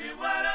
you wanna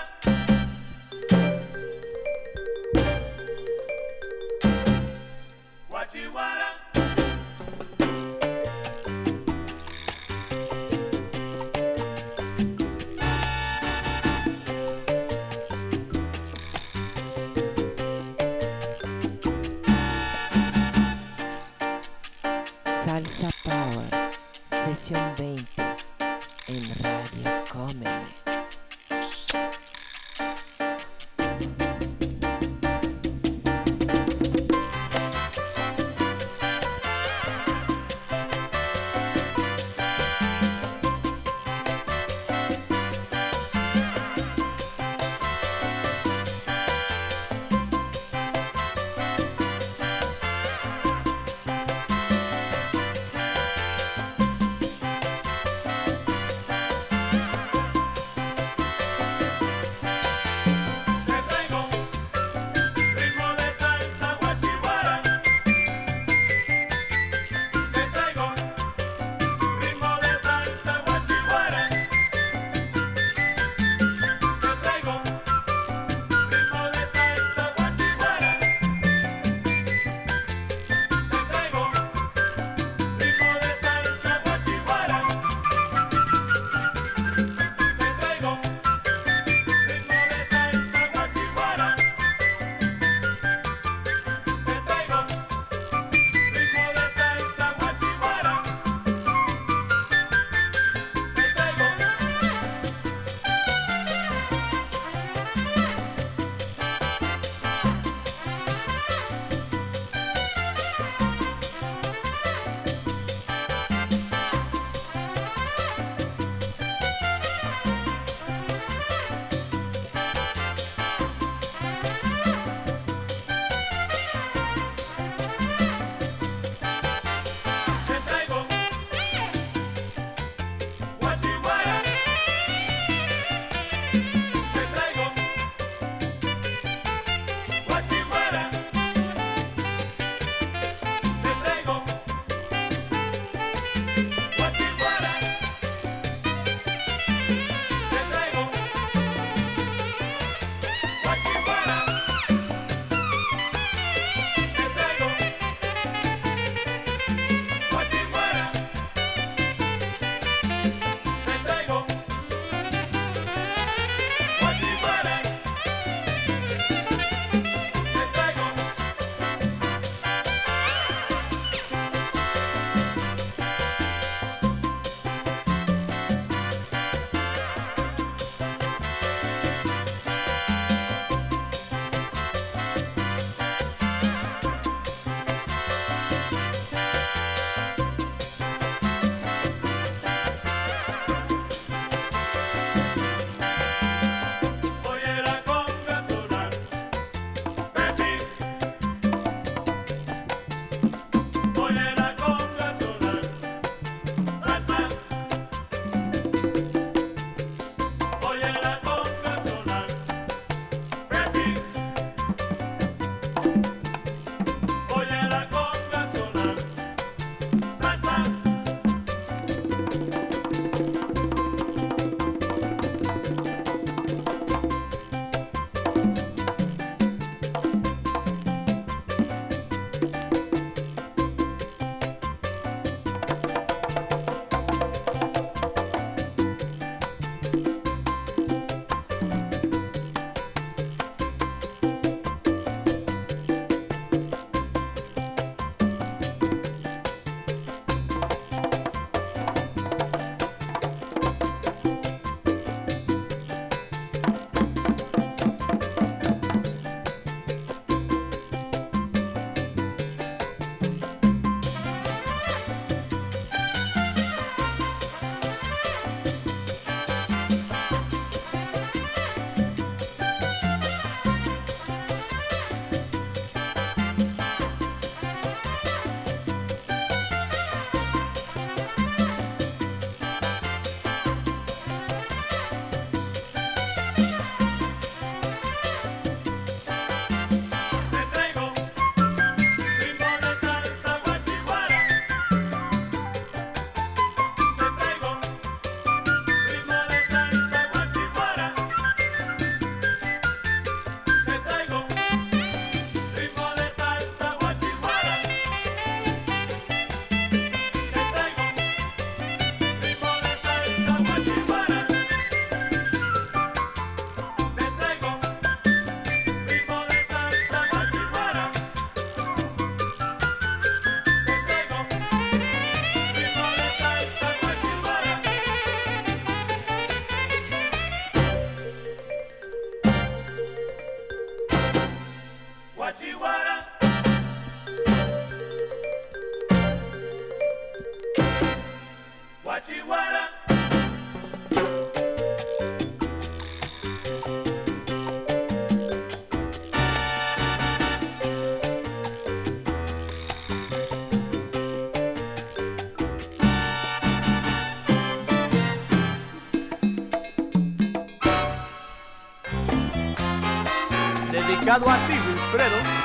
Dedicado a ti, Wilfredo.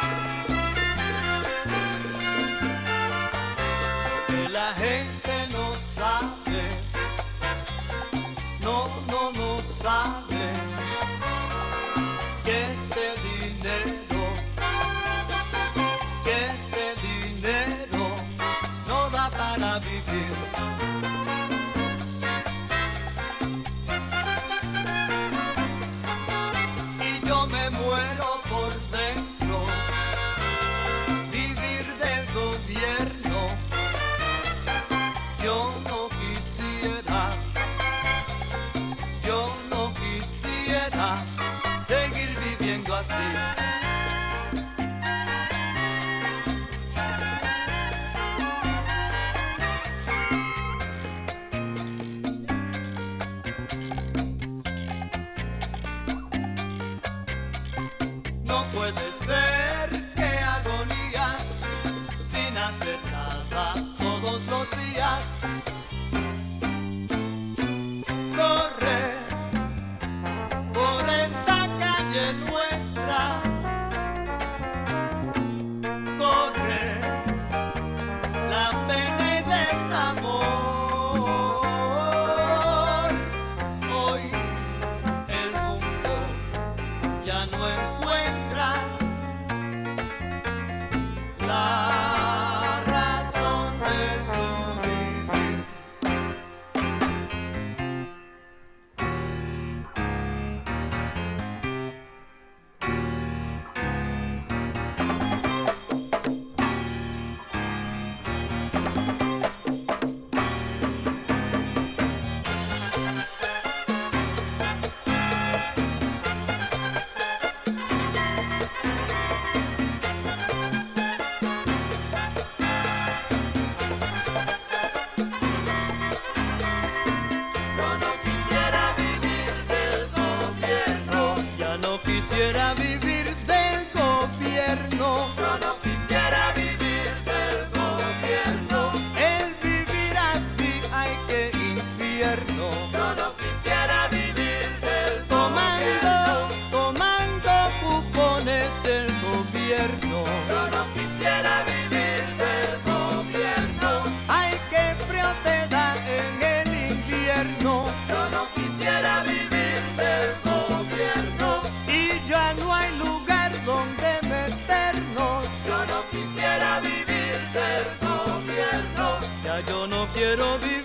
Quiero vivir.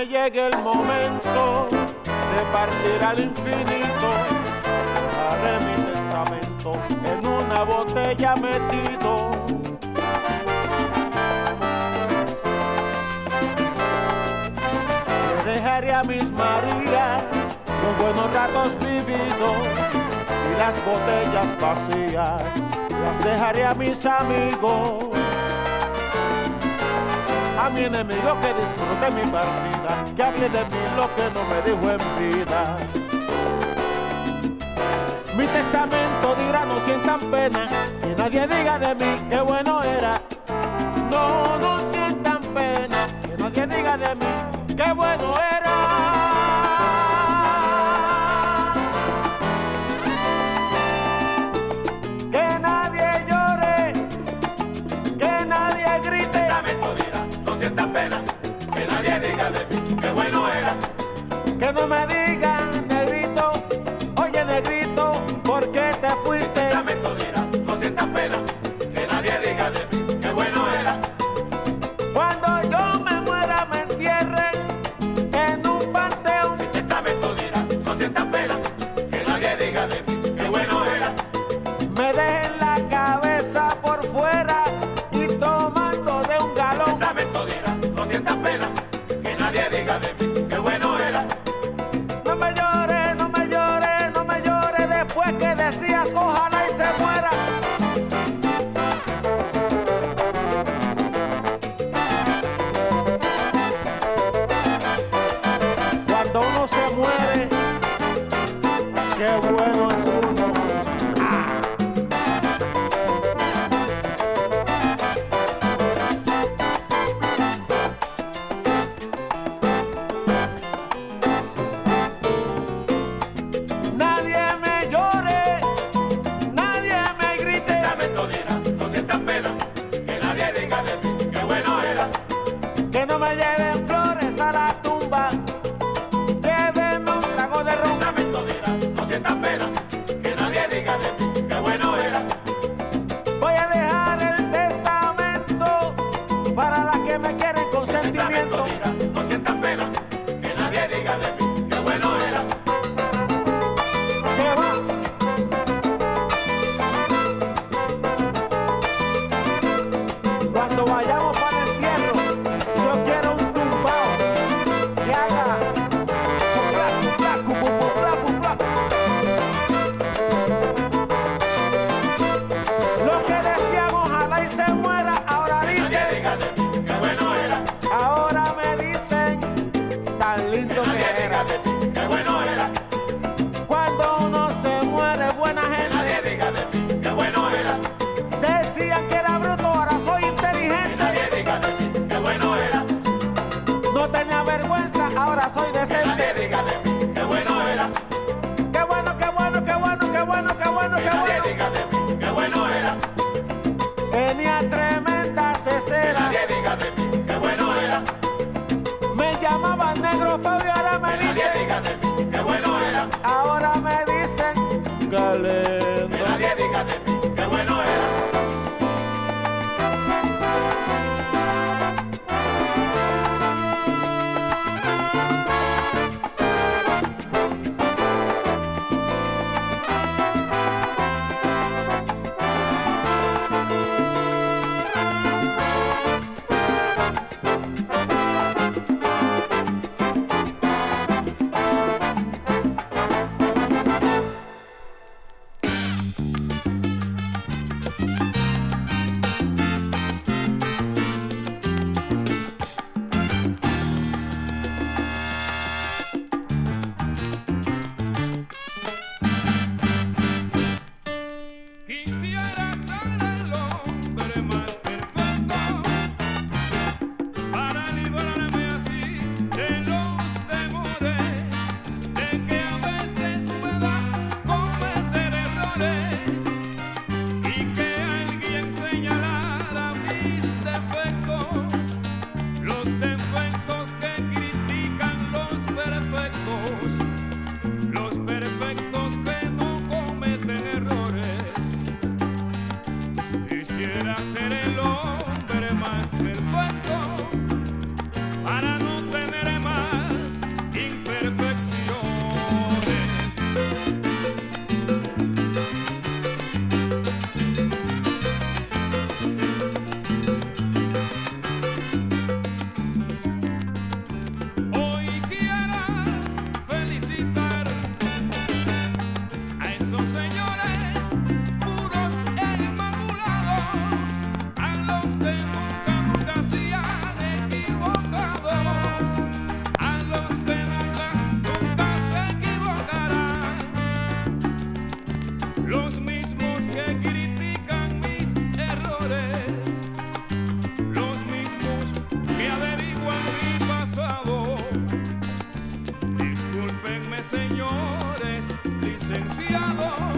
me llegue el momento de partir al infinito, dejaré mi testamento en una botella metido. Le dejaré a mis marías los buenos ratos vividos y las botellas vacías, las dejaré a mis amigos a mi enemigo que disfrute mi partida, que hable de mí lo que no me dijo en vida. Mi testamento dirá no sientan pena, que nadie diga de mí qué bueno era. No, no sientan pena, que nadie diga de mí qué bueno era. Bravo.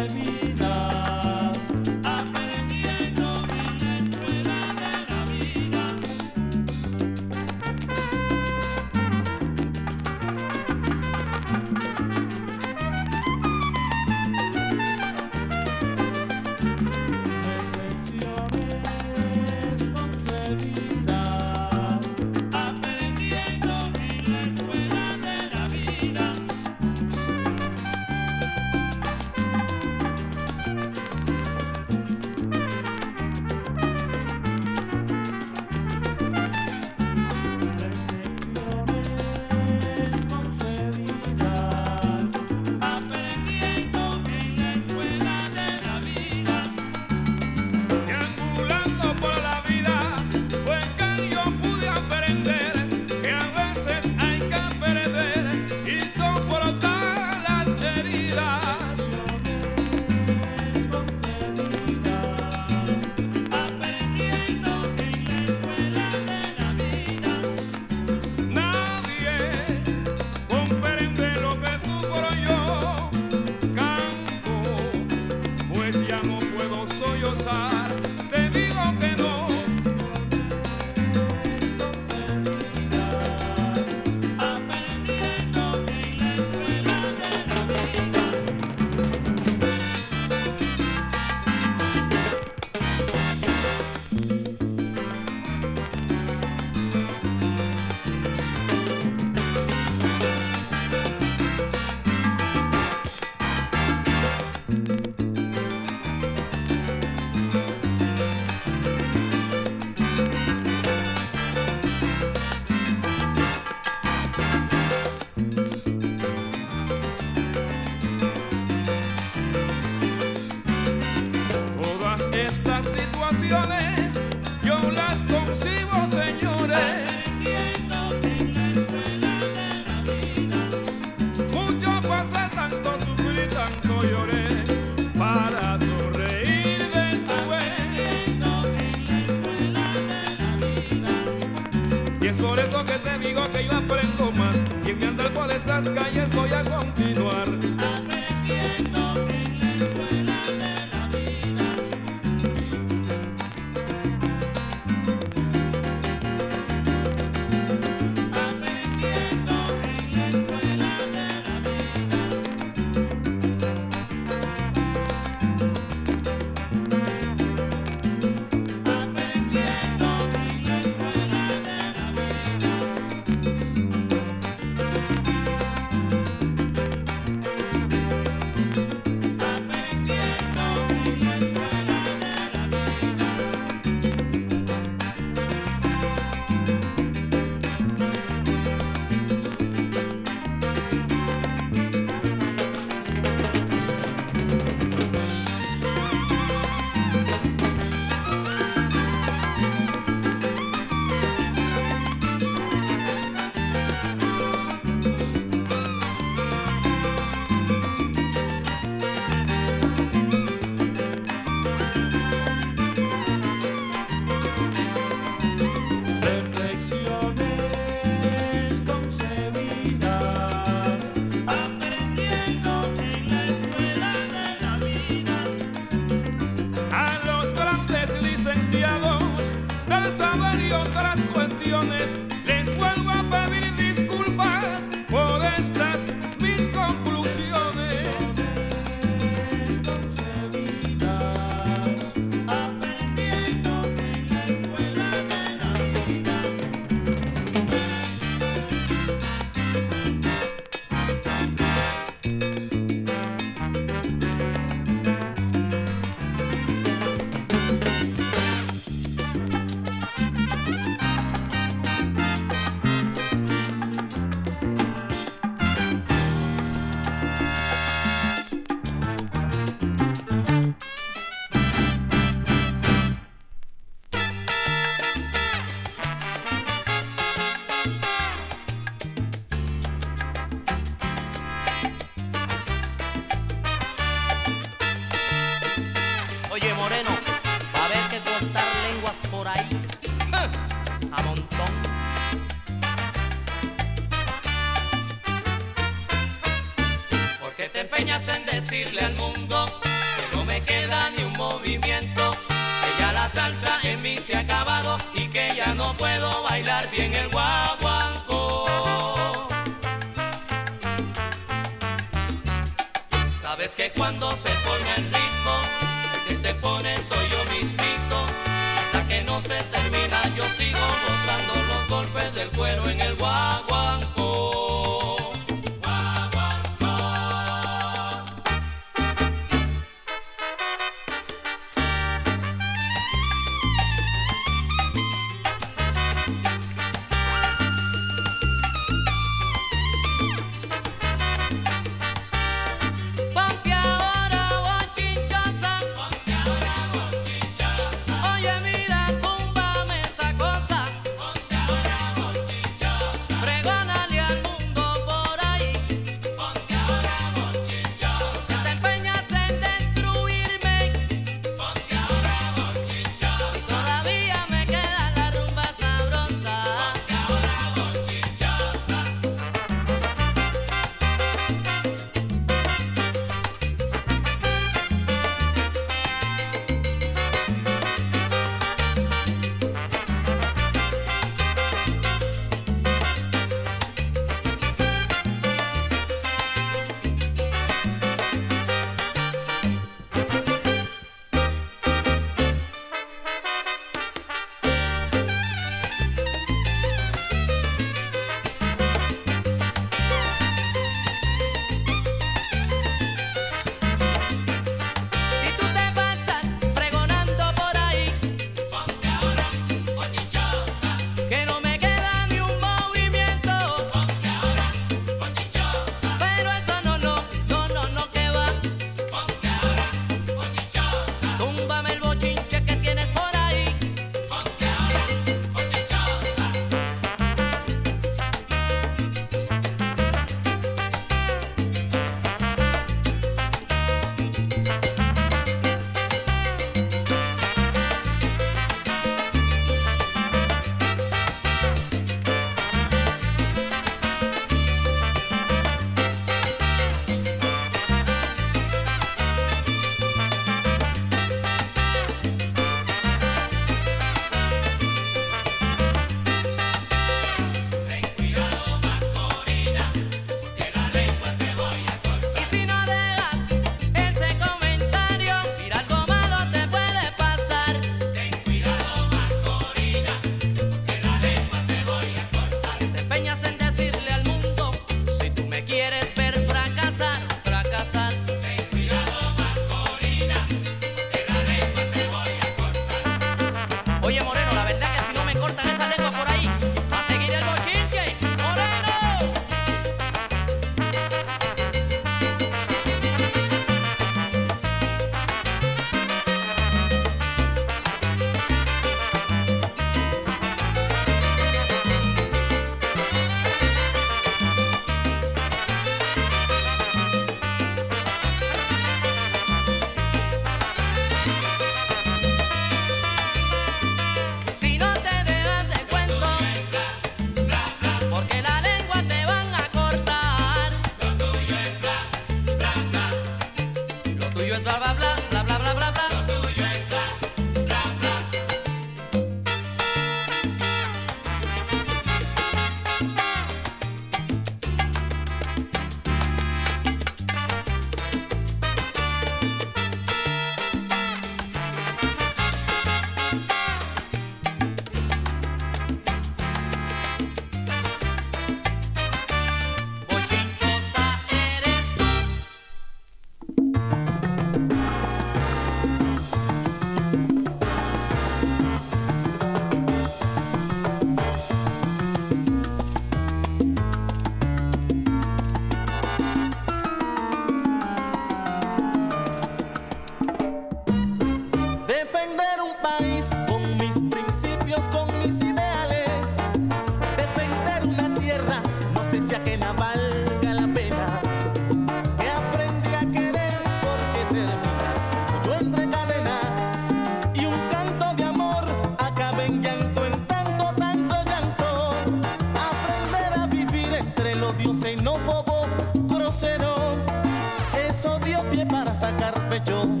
yo.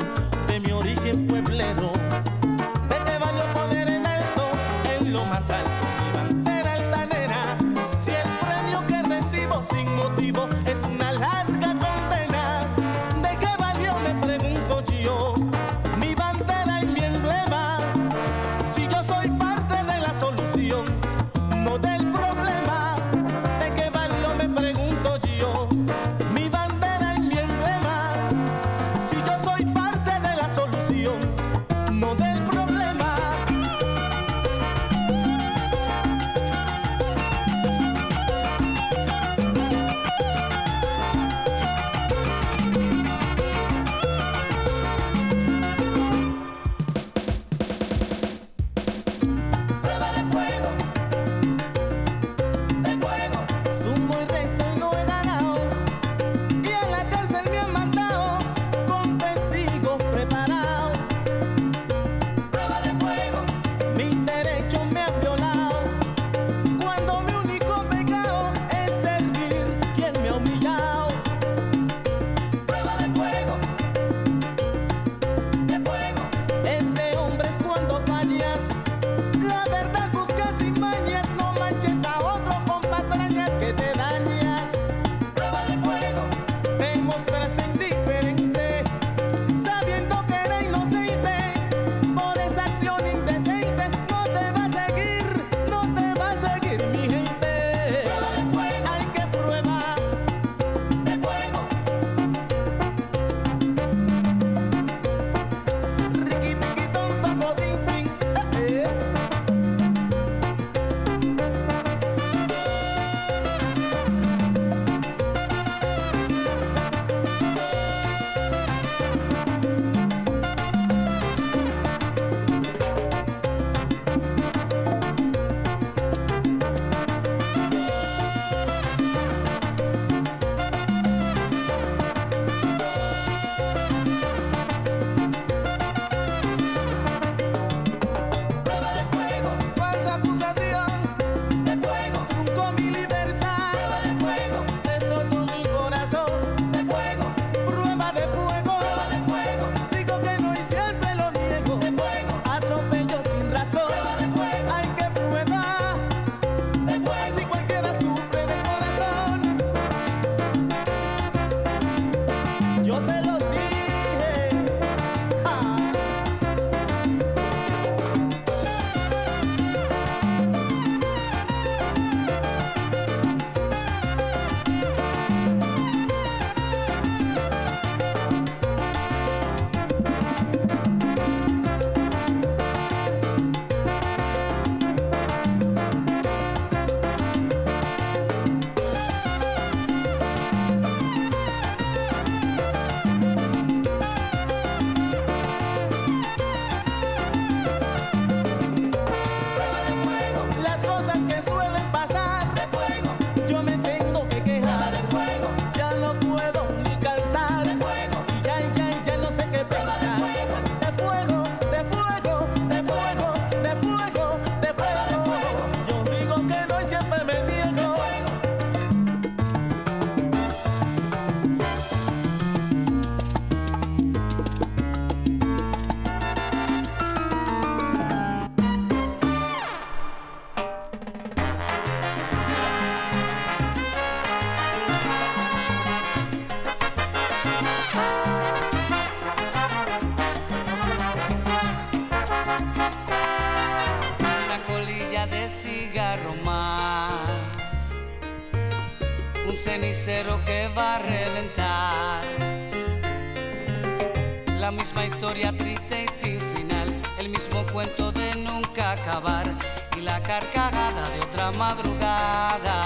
cenicero que va a reventar. La misma historia triste y sin final, el mismo cuento de nunca acabar y la carcajada de otra madrugada.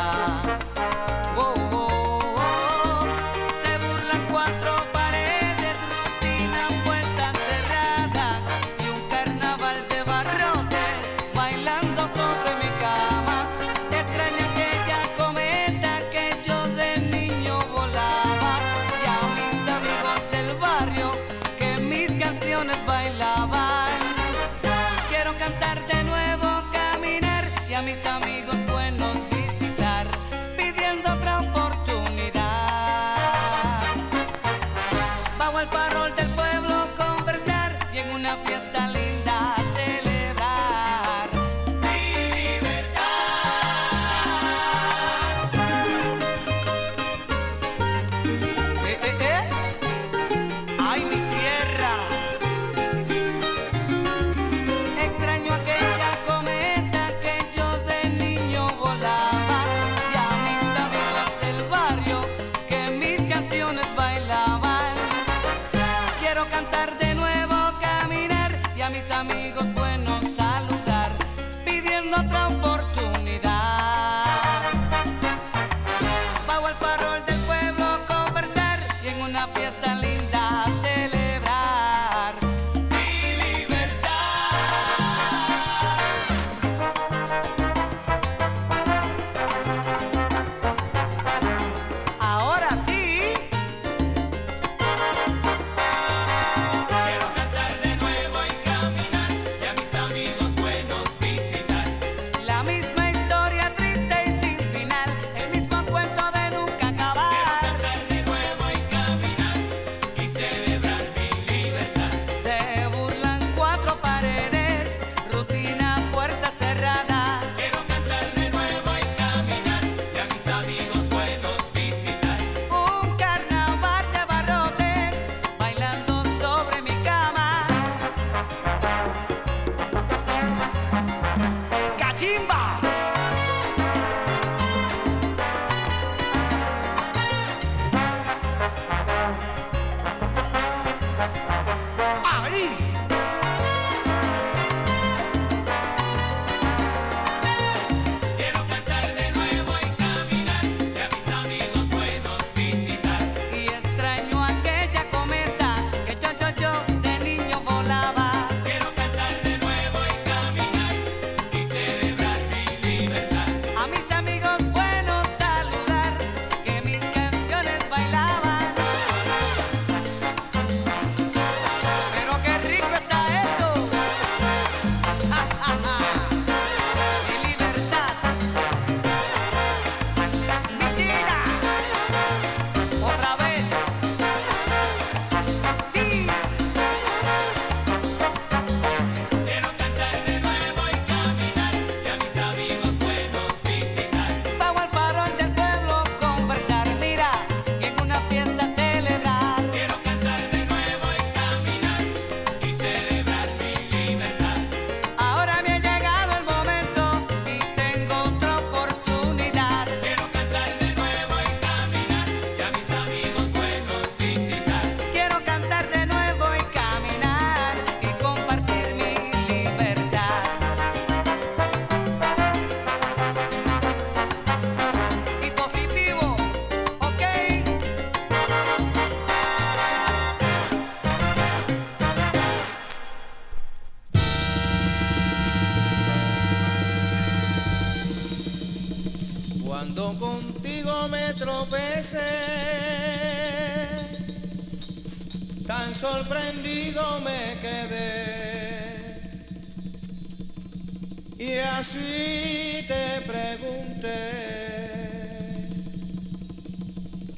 si te pregunté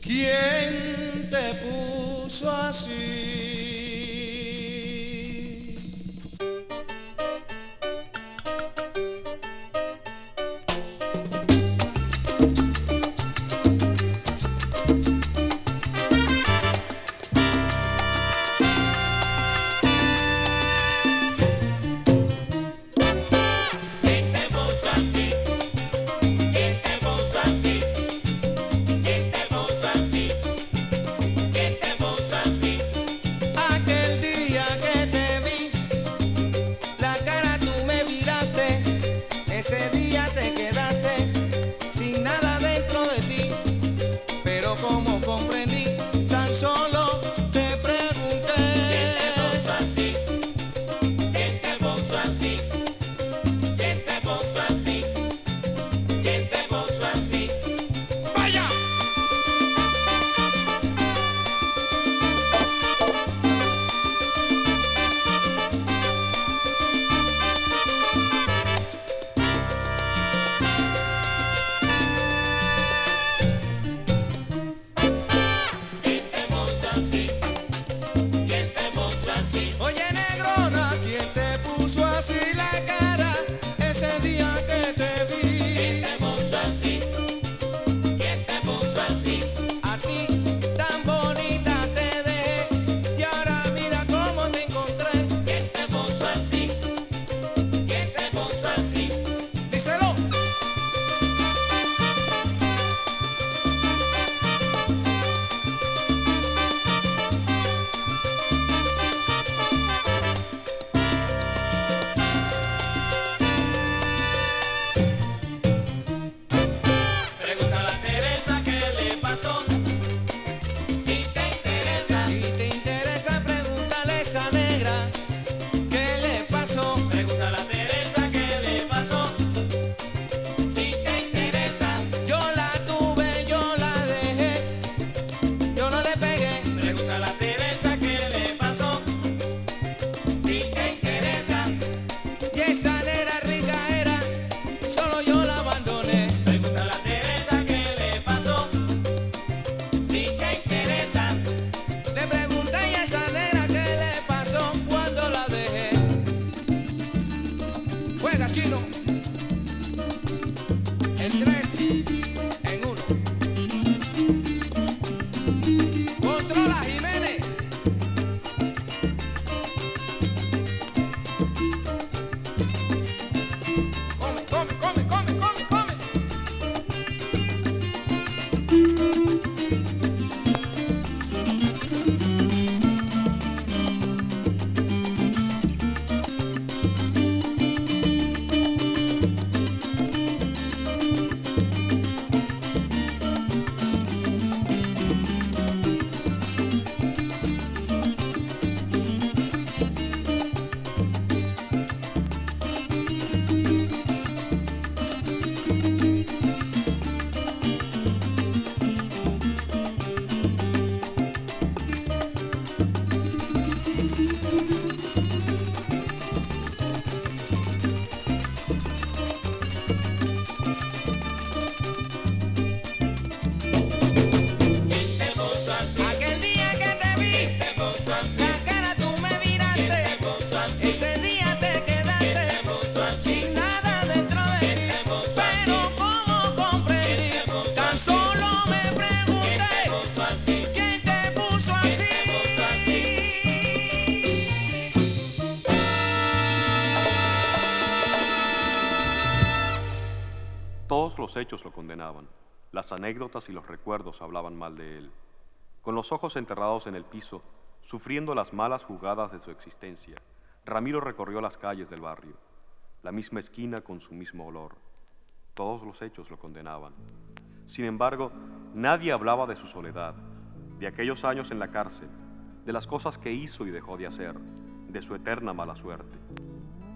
quién Las anécdotas y los recuerdos hablaban mal de él. Con los ojos enterrados en el piso, sufriendo las malas jugadas de su existencia, Ramiro recorrió las calles del barrio, la misma esquina con su mismo olor. Todos los hechos lo condenaban. Sin embargo, nadie hablaba de su soledad, de aquellos años en la cárcel, de las cosas que hizo y dejó de hacer, de su eterna mala suerte.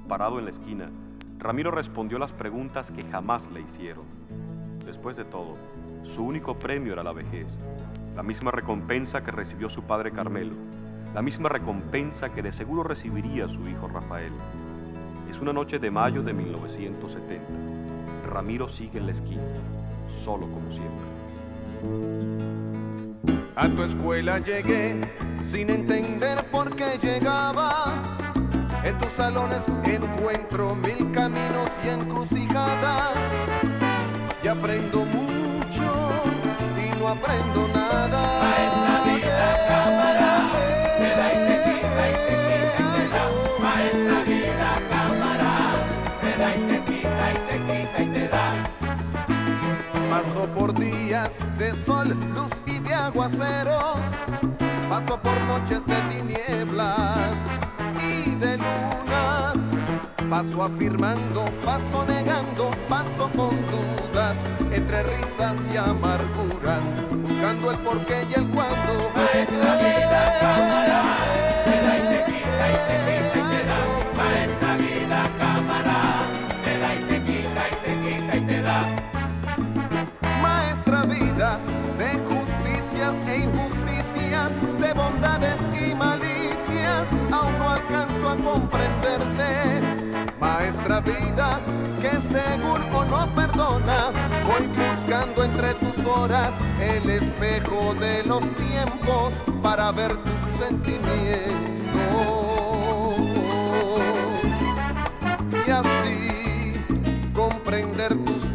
Parado en la esquina, Ramiro respondió las preguntas que jamás le hicieron. Después de todo, su único premio era la vejez, la misma recompensa que recibió su padre Carmelo, la misma recompensa que de seguro recibiría su hijo Rafael. Es una noche de mayo de 1970. Ramiro sigue en la esquina, solo como siempre. A tu escuela llegué sin entender por qué llegaba. En tus salones encuentro mil caminos y encrucijadas. Y aprendo mucho y no aprendo nada. Maestra vida, cámara, te da y te quita y te quita y te da. Maestra vida, cámara, te da y te quita y te quita y te da. Paso por días de sol, luz y de aguaceros. Paso por noches de tinieblas y de lunas. Paso afirmando, paso negando, paso con dudas, entre risas y amarguras, buscando el porqué y el cuándo. Maestra vida, cámara, te da y te quita y te quita y te da. Maestra vida, cámara, te da y te quita y te quita y te da. Maestra vida de justicias e injusticias, de bondades y malicias, aún no alcanzo a comprenderte. Vida que según o no perdona, voy buscando entre tus horas el espejo de los tiempos para ver tus sentimientos. Y así comprender tus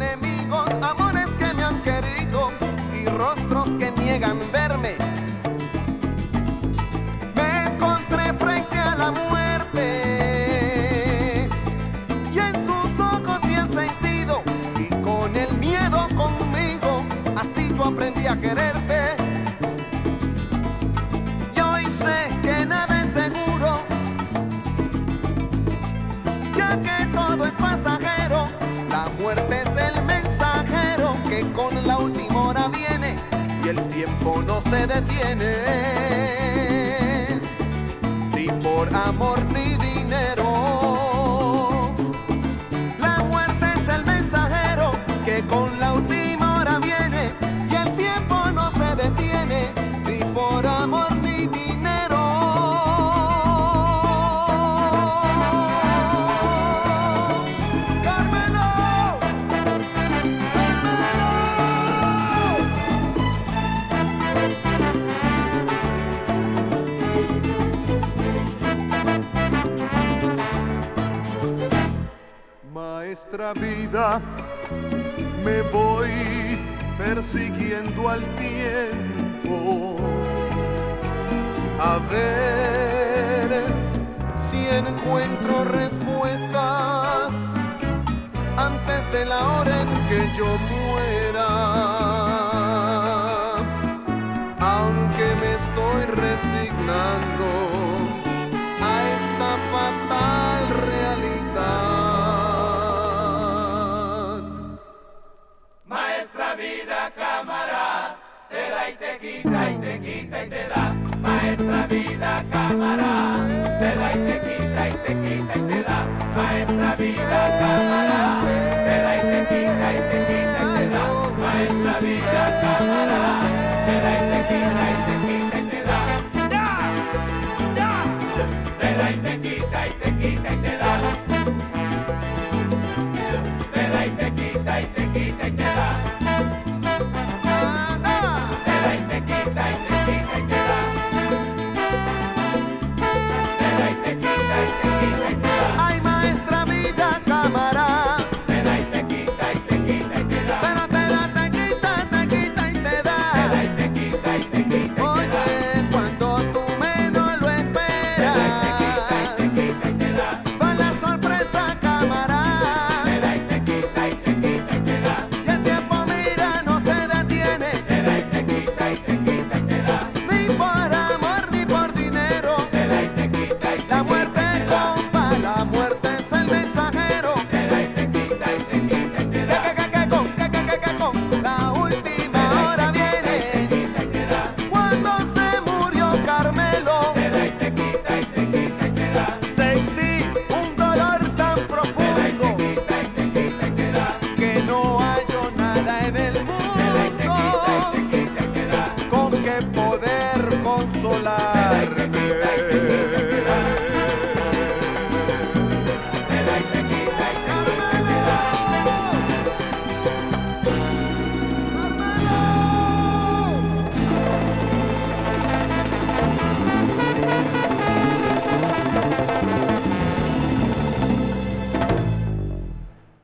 enemy. se detiene. otra vida me voy persiguiendo al tiempo. A ver si encuentro respuestas antes de la hora en que yo muero.